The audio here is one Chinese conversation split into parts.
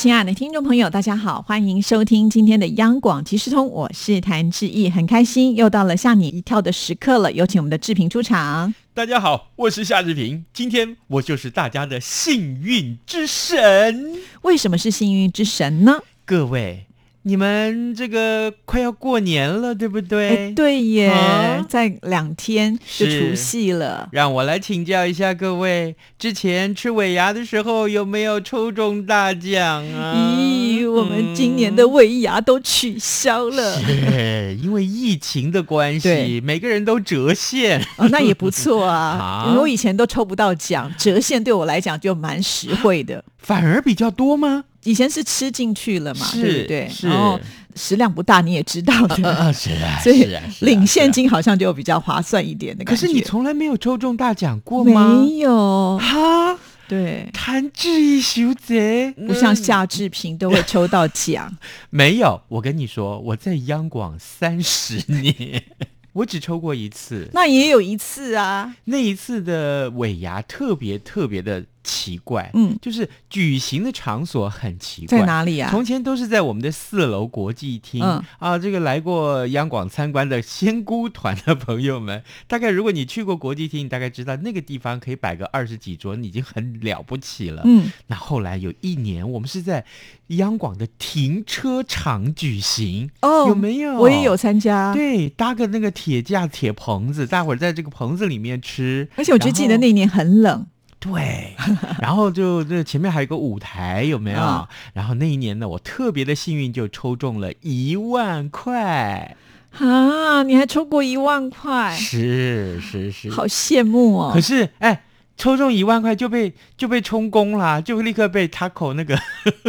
亲爱的听众朋友，大家好，欢迎收听今天的央广即时通，我是谭志毅，很开心又到了吓你一跳的时刻了，有请我们的志平出场。大家好，我是夏志平，今天我就是大家的幸运之神。为什么是幸运之神呢？各位。你们这个快要过年了，对不对？对耶，在两天就除夕了。让我来请教一下各位，之前吃尾牙的时候有没有抽中大奖啊？咦，我们今年的尾牙都取消了，是因为疫情的关系，每个人都折现。哦，那也不错啊，我以前都抽不到奖，折现对我来讲就蛮实惠的。反而比较多吗？以前是吃进去了嘛，对不对？然后食量不大，你也知道的，是啊，所以领现金好像就比较划算一点的感觉。可是你从来没有抽中大奖过吗？没有哈，对，弹指一休贼，不像夏志平都会抽到奖。没有，我跟你说，我在央广三十年。我只抽过一次，那也有一次啊。那一次的尾牙特别特别的奇怪，嗯，就是举行的场所很奇怪，在哪里啊？从前都是在我们的四楼国际厅啊。这个来过央广参观的仙姑团的朋友们，大概如果你去过国际厅，你大概知道那个地方可以摆个二十几桌，已经很了不起了。嗯，那后来有一年，我们是在。央广的停车场举行哦，有没有？我也有参加。对，搭个那个铁架、铁棚子，大伙儿在这个棚子里面吃。而且我记得那年很冷。对，然后就这前面还有个舞台，有没有？然后那一年呢，我特别的幸运，就抽中了一万块啊！你还抽过一万块？是是是，好羡慕哦。可是哎。抽中一万块就被就被充公啦，就立刻被 Taco 那个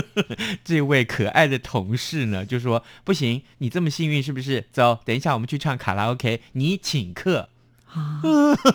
这位可爱的同事呢，就说不行，你这么幸运是不是？走，等一下我们去唱卡拉 OK，你请客。啊，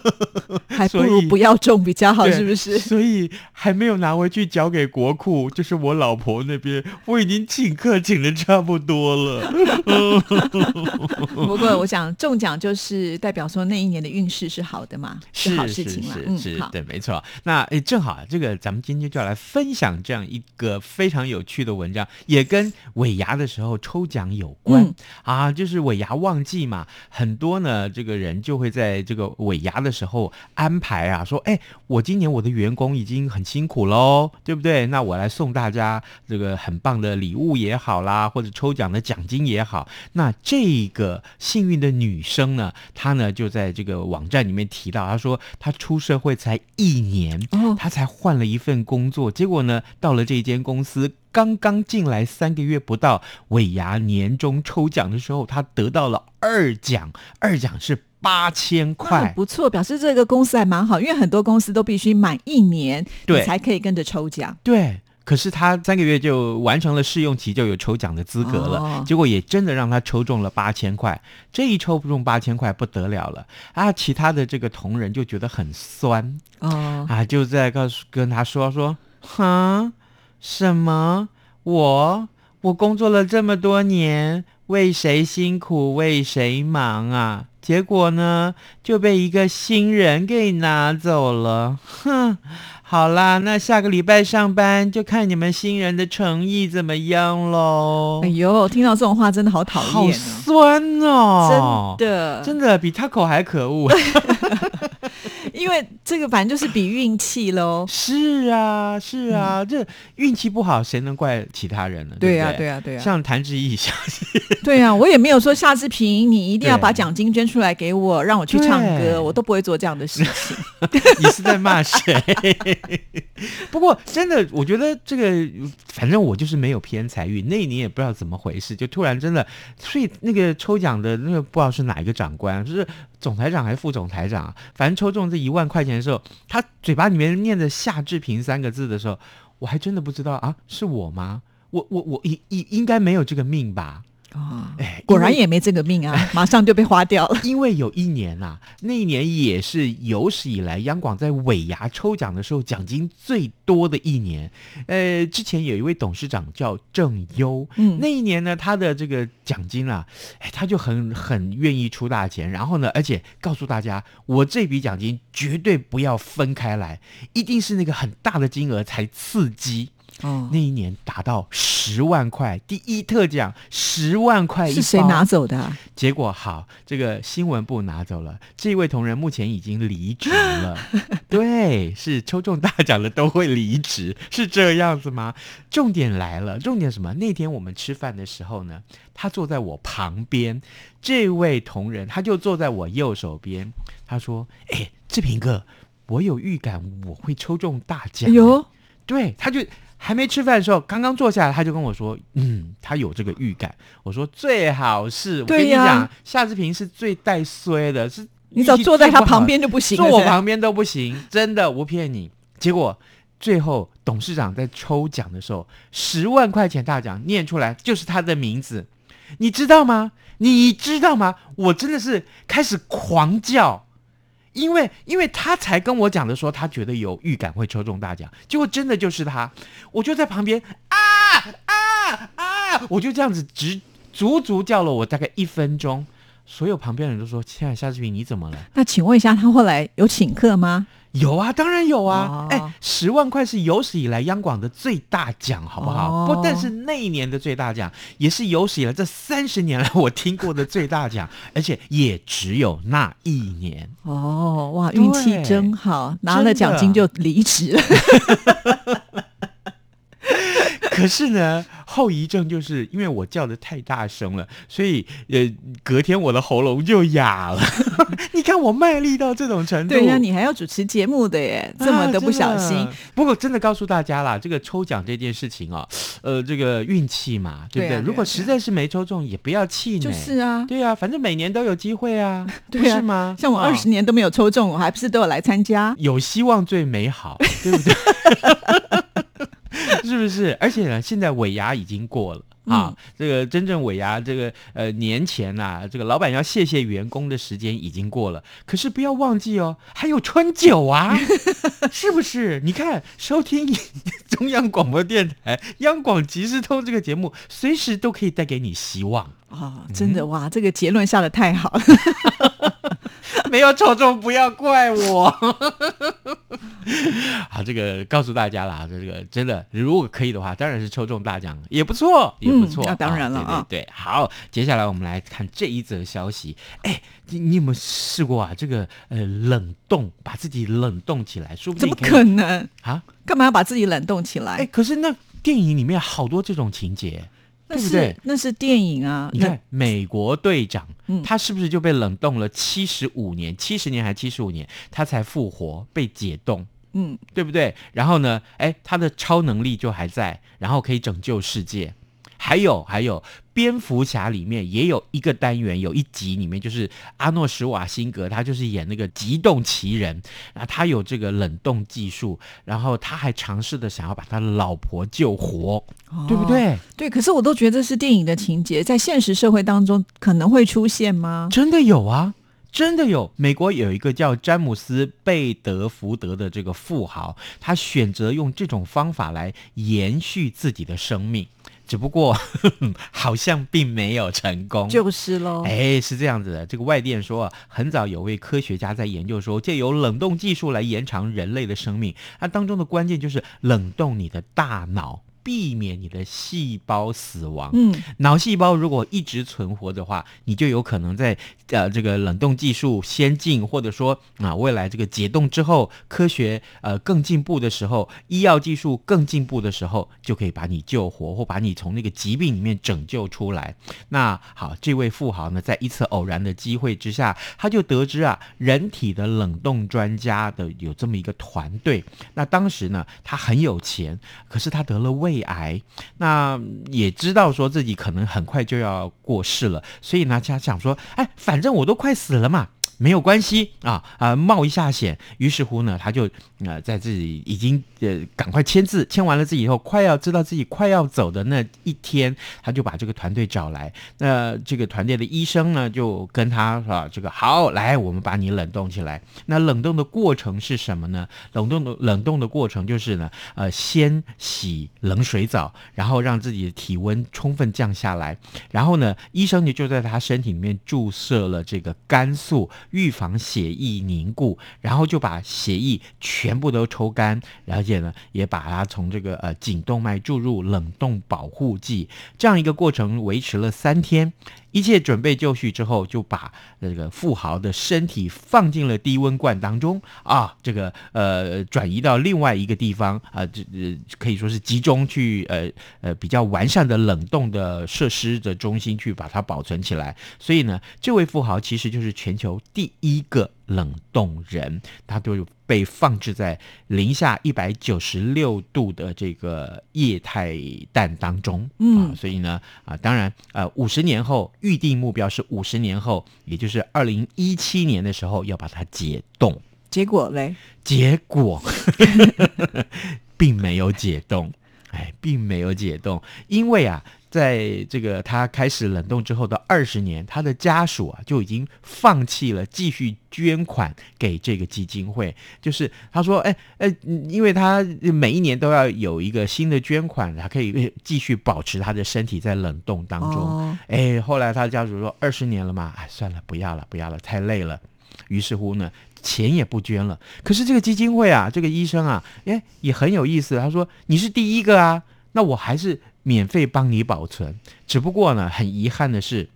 还不如不要中比较好，是不是？所以还没有拿回去交给国库，就是我老婆那边，我已经请客请的差不多了。不过我 想中奖就是代表说那一年的运势是好的嘛，是好事情嘛。嗯，是对，没错。那哎，正好这个咱们今天就要来分享这样一个非常有趣的文章，也跟尾牙的时候抽奖有关啊，就是尾牙旺季嘛，很多呢这个人就会在。这个尾牙的时候安排啊，说哎，我今年我的员工已经很辛苦喽，对不对？那我来送大家这个很棒的礼物也好啦，或者抽奖的奖金也好。那这个幸运的女生呢，她呢就在这个网站里面提到，她说她出社会才一年，她才换了一份工作，结果呢到了这间公司，刚刚进来三个月不到，尾牙年终抽奖的时候，她得到了二奖，二奖是。八千块，不错，表示这个公司还蛮好，因为很多公司都必须满一年，你才可以跟着抽奖。对，可是他三个月就完成了试用期，就有抽奖的资格了。结果也真的让他抽中了八千块，这一抽不中八千块不得了了啊！其他的这个同仁就觉得很酸哦，啊，就在告诉跟他说说，哈，什么？我我工作了这么多年，为谁辛苦为谁忙啊？结果呢，就被一个新人给拿走了。哼，好啦，那下个礼拜上班就看你们新人的诚意怎么样喽。哎呦，听到这种话真的好讨厌，好酸哦！真的，真的比他口还可恶。因为这个反正就是比运气喽。是啊，是啊，这运气不好，谁能怪其他人呢？对呀，对呀，对呀。像谭志毅小姐，对呀，我也没有说夏志平，你一定要把奖金捐出来给我，让我去唱歌，我都不会做这样的事情。你是在骂谁？不过真的，我觉得这个，反正我就是没有偏财运，那一年也不知道怎么回事，就突然真的，所以那个抽奖的那个不知道是哪一个长官，就是。总台长还是副总台长啊，反正抽中这一万块钱的时候，他嘴巴里面念着“夏志平”三个字的时候，我还真的不知道啊，是我吗？我我我应应应该没有这个命吧？哦，哎，果然也没这个命啊，马上就被花掉了。因为有一年啊，那一年也是有史以来央广在尾牙抽奖的时候奖金最多的一年。呃，之前有一位董事长叫郑优，嗯那一年呢，他的这个奖金啊，哎，他就很很愿意出大钱，然后呢，而且告诉大家，我这笔奖金绝对不要分开来，一定是那个很大的金额才刺激。哦那，一年达到十万块，第一特奖十万块一是谁拿走的啊？结果好，这个新闻部拿走了。这位同仁目前已经离职了。对，是抽中大奖的都会离职，是这样子吗？重点来了，重点什么？那天我们吃饭的时候呢，他坐在我旁边，这位同仁他就坐在我右手边。他说：“哎，志平哥，我有预感我会抽中大奖。”哎呦，对，他就还没吃饭的时候，刚刚坐下来，他就跟我说：“嗯，他有这个预感。”我说：“最好是，我跟你讲，夏志平是最带衰的，是你只要坐在他旁，边就不行。坐我旁边都不行，真的不骗你。”结果最后董事长在抽奖的时候，十万块钱大奖念出来就是他的名字，你知道吗？你知道吗？我真的是开始狂叫。因为因为他才跟我讲的说，他觉得有预感会抽中大奖，结果真的就是他，我就在旁边啊啊啊，我就这样子直足足叫了我大概一分钟，所有旁边人都说：“亲爱的夏志平，你怎么了那请问一下，他后来有请客吗？？”有啊，当然有啊哦，哎、十万块是有史以来央广的最大奖，好不好？哦不，但是那一年的最大奖，也是有史以来这三十年来我听过的最大奖，而且也只有那一年。哦，哇，对运气真好，拿了奖金就离职了。可是呢，后遗症就是因为我叫的太大声了，所以呃，隔天我的喉咙就哑了。你看我卖力到这种程度，对呀，你还要主持节目的耶，这么的不小啊心。不过真的告诉大家啦，这个抽奖这件事情哦，呃，这个运气嘛，对不对？如果实在是没抽中，也不要气馁。就是啊，对啊，反正每年都有机会啊，对啊不是吗？像我啊二十年都没有抽中，我还不是都有来参加？有希望最美好，对不对？是不是？而且呢，现在尾牙已经过了。啊，嗯这个真正尾牙，这个呃年前呐、这个老板要谢谢员工的时间已经过了。可是不要忘记哦，还有春酒啊，是不是？你看，收听中央广播电台央广即时通这个节目，随时都可以带给你希望。哦，真的哇，这个结论下的太好了。没有抽中，不要怪我。好，这个告诉大家啦，这个真的，如果可以的话，当然是抽中大奖也不错，也不错。嗯那当然了啊对对对，好，接下来我们来看这一则消息。哎，你你有没有试过啊？这个呃，冷冻，把自己冷冻起来，说不定怎么定可能？啊？干嘛要把自己冷冻起来？哎，可是那电影里面好多这种情节，那是对不对？那是电影啊。你看，美国队长，嗯他是不是就被冷冻了七十五年？七十年还七十五年，他才复活，被解冻，那，嗯，对不对？然后呢，哎，他的超能力就还在，然后可以拯救世界。还有还有，蝙蝠侠里面也有一个单元，有一集里面就是阿诺·施瓦辛格，他就是演那个极冻奇人，然后他有这个冷冻技术，然后他还尝试的想要把他的老婆救活，对不哦？对？对，可是我都觉得这是电影的情节，在现实社会当中可能会出现吗？真的有啊，真的有。美国有一个叫詹姆斯·贝德福德的这个富豪，他选择用这种方法来延续自己的生命，只不过 好像并没有成功。就是喽。哎，是这样子的。这个外电说啊，很早有位科学家在研究说，借由冷冻技术来延长人类的生命。那当中的关键就是冷冻你的大脑，避免你的细胞死亡。嗯，脑细胞如果一直存活的话，你就有可能在呃这个冷冻技术先进，或者说啊未来这个解冻之后，科学呃更进步的时候，医药技术更进步的时候，就可以把你救活，或把你从那个疾病里面拯救出来。那好，这位富豪呢，在一次偶然的机会之下，他就得知啊，人体的冷冻专家的有这么一个团队。那当时呢，他很有钱，可是他得了胃肺癌，那也知道说自己可能很快就要过世了，所以呢，他想说，哎，反正我都快死了嘛。没有关系啊啊，冒一下险。于是乎呢，他就呃在自己已经呃赶快签字，签完了字以后，快要知道自己快要走的那一天，他就把这个团队找来。那这个团队的医生呢，就跟他啊，这个好来，我们把你冷冻起来。那冷冻的过程是什么呢？冷冻的冷冻的过程就是呢，呃，先洗冷水澡，然后让自己的体温充分降下来，然后呢，医生呢就在他身体里面注射了这个肝素。预防血液凝固，然后就把血液全部都抽干，而且呢，也把它从这个呃颈动脉注入冷冻保护剂，这样一个过程维持了三天。一切准备就绪之后，就把这个富豪的身体放进了低温罐当中啊，这个呃转移到另外一个地方啊，这可以说是集中去呃呃比较完善的冷冻的设施的中心去把它保存起来。所以呢，这位富豪其实就是全球第一个。冷冻人，他都被放置在零下一百九十六度的这个液态氮当中，嗯，所以呢，啊，当然，呃，五十年后预定目标是五十年后，也就是二零一七年的时候要把它解冻。结果嘞？结果 并没有解冻，哎，并没有解冻，因为啊。在这个他开始冷冻之后的二十年，他的家属啊就已经放弃了继续捐款给这个基金会。就是他说：“哎哎，因为他每一年都要有一个新的捐款，他可以继续保持他的身体在冷冻当中。”哎，后来他的家属说：“二十年了嘛，哎，算了，不要了，不要了，太累了。”于是乎呢，钱也不捐了。可是这个基金会啊，这个医生啊，哎，也很有意思。他说：“你是第一个啊，那我还是。”免费帮你保存，只不过呢，很遗憾的是，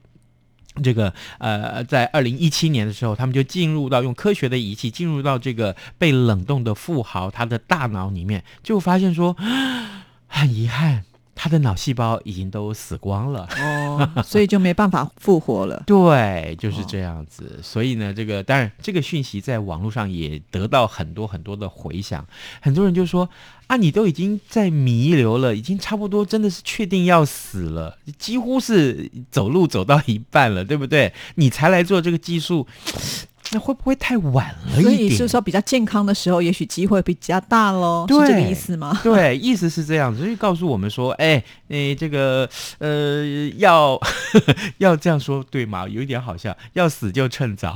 这个呃，在二零一七年的时候，他们就进入到用科学的仪器进入到这个被冷冻的富豪他的大脑里面，就发现说，很遗憾。他的脑细胞已经都死光了哦，所以就没办法复活了。对，就是这样子。所以呢，这个当然，这个讯息在网络上也得到很多很多的回响。很多人就说：“啊，你都已经在弥留了，已经差不多真的是确定要死了，几乎是走路走到一半了，对不对？你才来做这个技术。”那会不会太晚了？所以就是说比较健康的时候，也许机会比较大喽，是这个意思吗？对，意思是这样子，就告诉我们说，哎，你，这个呃，要 要这样说对吗？有一点好笑，要死就趁早，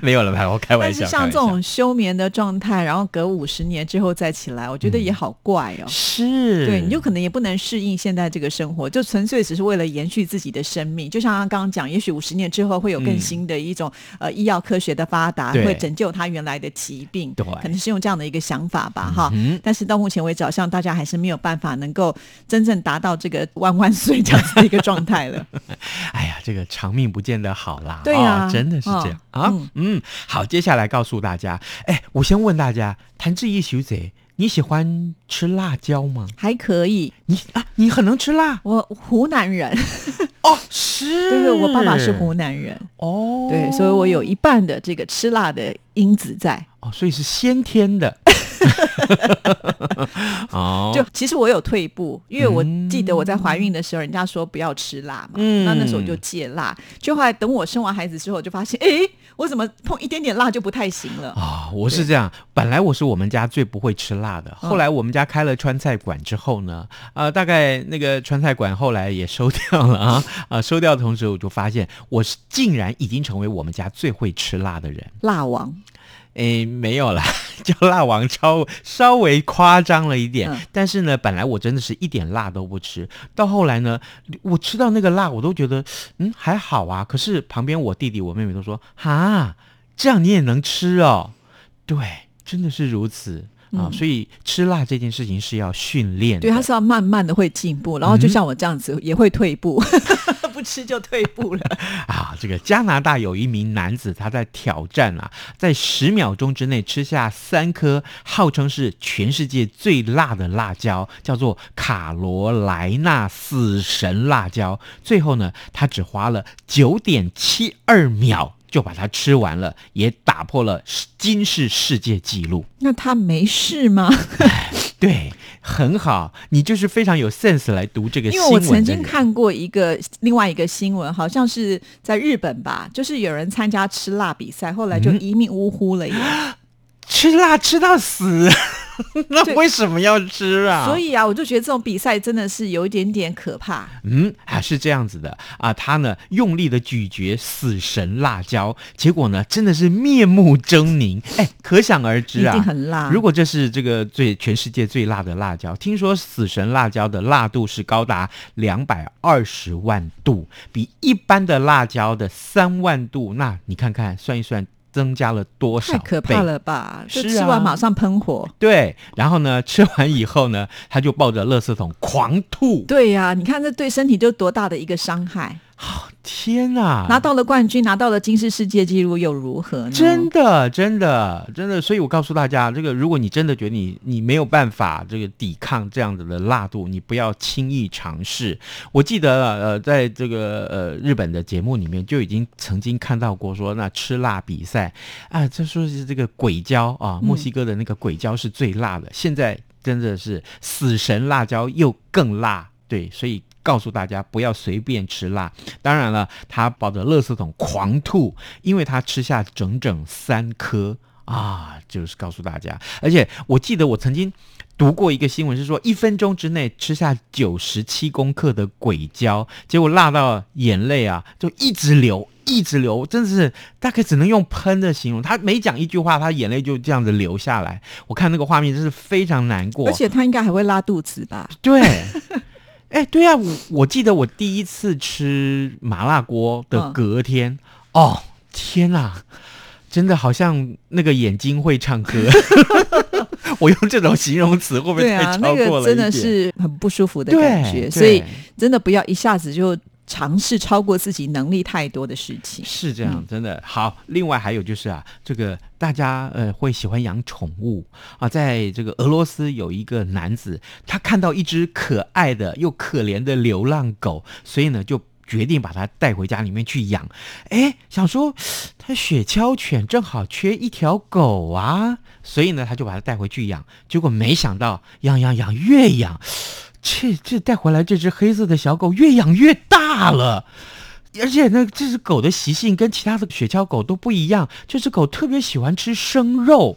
没有了吧？我开玩笑。但是像这种休眠的状态，然后隔五十年之后再起来，我觉得也好怪哦。是，对，你就可能也不能适应现在这个生活，就纯粹只是为了延续自己的生命。就像他刚刚讲，也许五十年之后会有更新的一种呃医药科。学的发达会拯救他原来的疾病，对，可能是用这样的一个想法吧，哈。嗯但是到目前为止，好像大家还是没有办法能够真正达到这个万万岁这样子的一个状态了。哎呀，这个长命不见得好啦，对呀，真的是这样啊。嗯，好，接下来告诉大家，哎，我先问大家，谭志毅小姐。你喜欢吃辣椒吗？还可以。你啊，你很能吃辣。我湖南人。哦，是。对对，我爸爸是湖南人。哦。对，所以我有一半的这个吃辣的因子在。哦，所以是先天的。哦。就其实我有退步，因为我记得我在怀孕的时候，人家说不要吃辣嘛。嗯。那那时候就戒辣，就后来等我生完孩子之后，就发现，哎。我怎么碰一点点辣就不太行了啊？我是这样，本来我是我们家最不会吃辣的，后来我们家开了川菜馆之后呢，呃，大概那个川菜馆后来也收掉了啊啊，收掉的同时我就发现，我是竟然已经成为我们家最会吃辣的人，辣王。诶，没有啦，叫辣王超稍微夸张了一点，但是呢，本来我真的是一点辣都不吃，到后来呢，我吃到那个辣，我都觉得嗯还好啊。可是旁边我弟弟我妹妹都说哈，这样你也能吃哦？对，真的是如此。啊，所以吃辣这件事情是要训练，对，它是要慢慢的会进步，然后就像我这样子也会退步，不吃就退步了。啊，这个加拿大有一名男子，他在挑战啊，在十秒钟之内吃下三颗号称是全世界最辣的辣椒，叫做卡罗莱纳死神辣椒。最后呢，他只花了九点七二秒。就把它吃完了，也打破了金氏世界纪录。那他没事吗？对，很好，你就是非常有 sense 来读这个新因为。我曾经看过一个另外一个新闻，好像是在日本吧，就是有人参加吃辣比赛，后来就嗯一命呜呼了耶。吃辣吃到死，那为什么要吃啊？所以啊，我就觉得这种比赛真的是有一点点可怕。嗯，啊是这样子的啊，他呢用力的咀嚼死神辣椒，结果呢真的是面目狰狞，哎，可想而知啊，一定很辣如果这是这个最全世界最辣的辣椒，听说死神辣椒的辣度是高达两百二十万度，比一般的辣椒的三万度，那你看看算一算。增加了多少？太可怕！了吧！是啊就吃完马上喷火。对，然后呢，吃完以后呢，他就抱着垃圾桶狂吐。对呀、你看这对身体就多大的一个伤害。天哪！拿到了冠军，拿到了金氏世界纪录，又如何呢？真的，真的，真的，所以我告诉大家，这个如果你真的觉得你你没有办法这个抵抗这样子的辣度，你不要轻易尝试。我记得呃，在这个呃日本的节目里面就已经曾经看到过说，那吃辣比赛啊，这说是这个鬼椒啊，墨西哥的那个鬼椒是最辣的，现在真的是死神辣椒又更辣，对，所以。告诉大家不要随便吃辣。当然了，他抱着垃圾桶狂吐，因为他吃下整整三颗啊！就是告诉大家，而且我记得我曾经读过一个新闻，是说一分钟之内吃下九十七公克的鬼椒，结果辣到眼泪啊就一直流。一直流，真的是大概只能用喷的形容。他每讲一句话，他眼泪就这样子流下来。我看那个画面真是非常难过，而且他应该还会拉肚子吧？对，哎，对啊，我我记得我第一次吃麻辣锅的嗯。隔天，哦，天哪，真的好像那个眼睛会唱歌。我用这种形容词会不会太超过了个真的是很不舒服的感觉，所以真的不要一下子就尝试超过自己能力太多的事情。是这样，真的好。另外还有就是啊，这个大家呃会喜欢养宠物啊，在这个俄罗斯有一个男子，他看到一只可爱的又可怜的流浪狗，所以呢就。决定把它带回家里面去养，哎，想说他雪橇犬正好缺一条狗啊，所以呢他就把它带回去养。结果没想到养养养越养，这这带回来这只黑色的小狗越养越大了。而且呢，这只狗的习性跟其他的雪橇狗都不一样，这只狗特别喜欢吃生肉。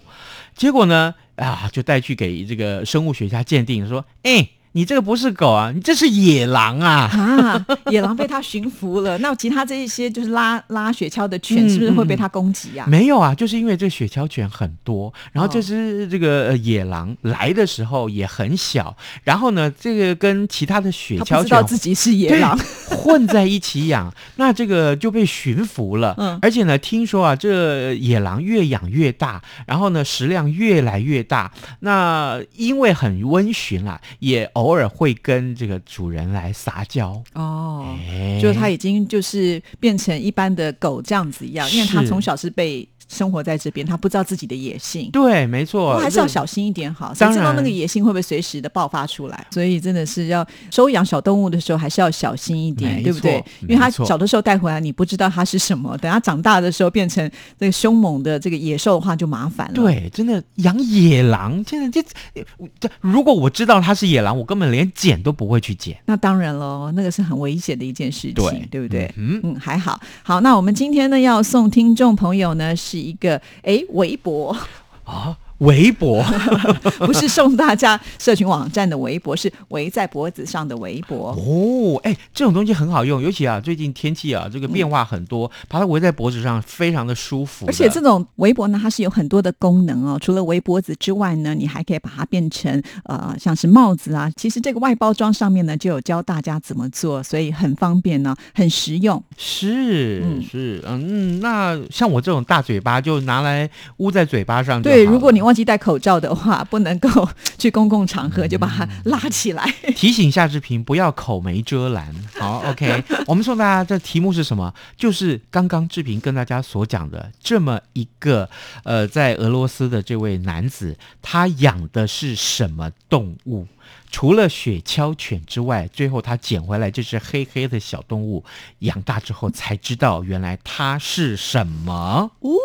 结果呢，啊，就带去给这个生物学家鉴定，说，哎。你这个不是狗啊，你这是野狼啊！啊，野狼被他驯服了，那其他这一些就是拉拉雪橇的犬，嗯是不是会被他攻击呀、没有啊，就是因为这雪橇犬很多，然后哦这只这个呃野狼来的时候也很小，然后呢，这个跟其他的雪橇犬不知道自己是野狼，混在一起养，那这个就被驯服了。嗯而且呢，听说啊，这野狼越养越大，然后呢，食量越来越大。那因为很温驯啦，也偶尔会跟这个主人来撒娇。哦。哎就是它已经就是变成一般的狗这样子一样，因为它从小是被生活在这边，他不知道自己的野性。对，没错，还是要小心一点好，谁知道那个野性会不会随时的爆发出来？所以真的是要收养小动物的时候，还是要小心一点，对不对？因为他小的时候带回来，你不知道它是什么，等它长大的时候变成这个凶猛的这个野兽的话，就麻烦了。，对，真的养野狼，真的这这，如果我知道它是野狼，我根本连捡都不会去捡。那当然喽，那个是很危险的一件事情，对对不对？嗯嗯，还好。好，那我们今天呢要送听众朋友呢是一个诶围脖，啊，围脖 不是送大家社群网站的围脖，是围在脖子上的围脖。哦，哎，这种东西很好用，尤其啊，最近天气啊，这个变化很多，把它围在脖子上，非常的舒服的。而且这种围脖呢，它是有很多的功能哦。除了围脖子之外呢，你还可以把它变成呃，像是帽子啊。其实这个外包装上面呢，就有教大家怎么做，所以很方便呢，很实用。是、嗯是，嗯嗯，那像我这种大嘴巴，就拿来捂在嘴巴上对，如果你忘记戴口罩的话，不能够去公共场合就把它拉起来。提醒夏志平不要口没遮拦。好，OK，我们送大家的题目是什么？就是刚刚志平跟大家所讲的这么一个呃，在俄罗斯的这位男子，他养的是什么动物？除了雪橇犬之外，最后他捡回来这只黑黑的小动物，养大之后才知道原来它是什么。呜，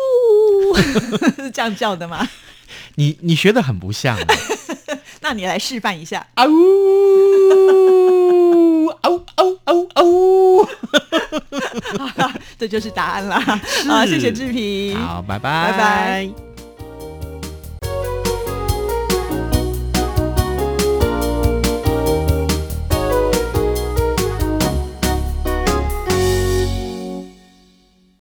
是 这样叫的吗？你你学的很不像。那你来示范一下。啊呜，啊呜啊呜啊呜啊呜，这就是答案了。好，谢谢志平。好，拜拜，拜拜。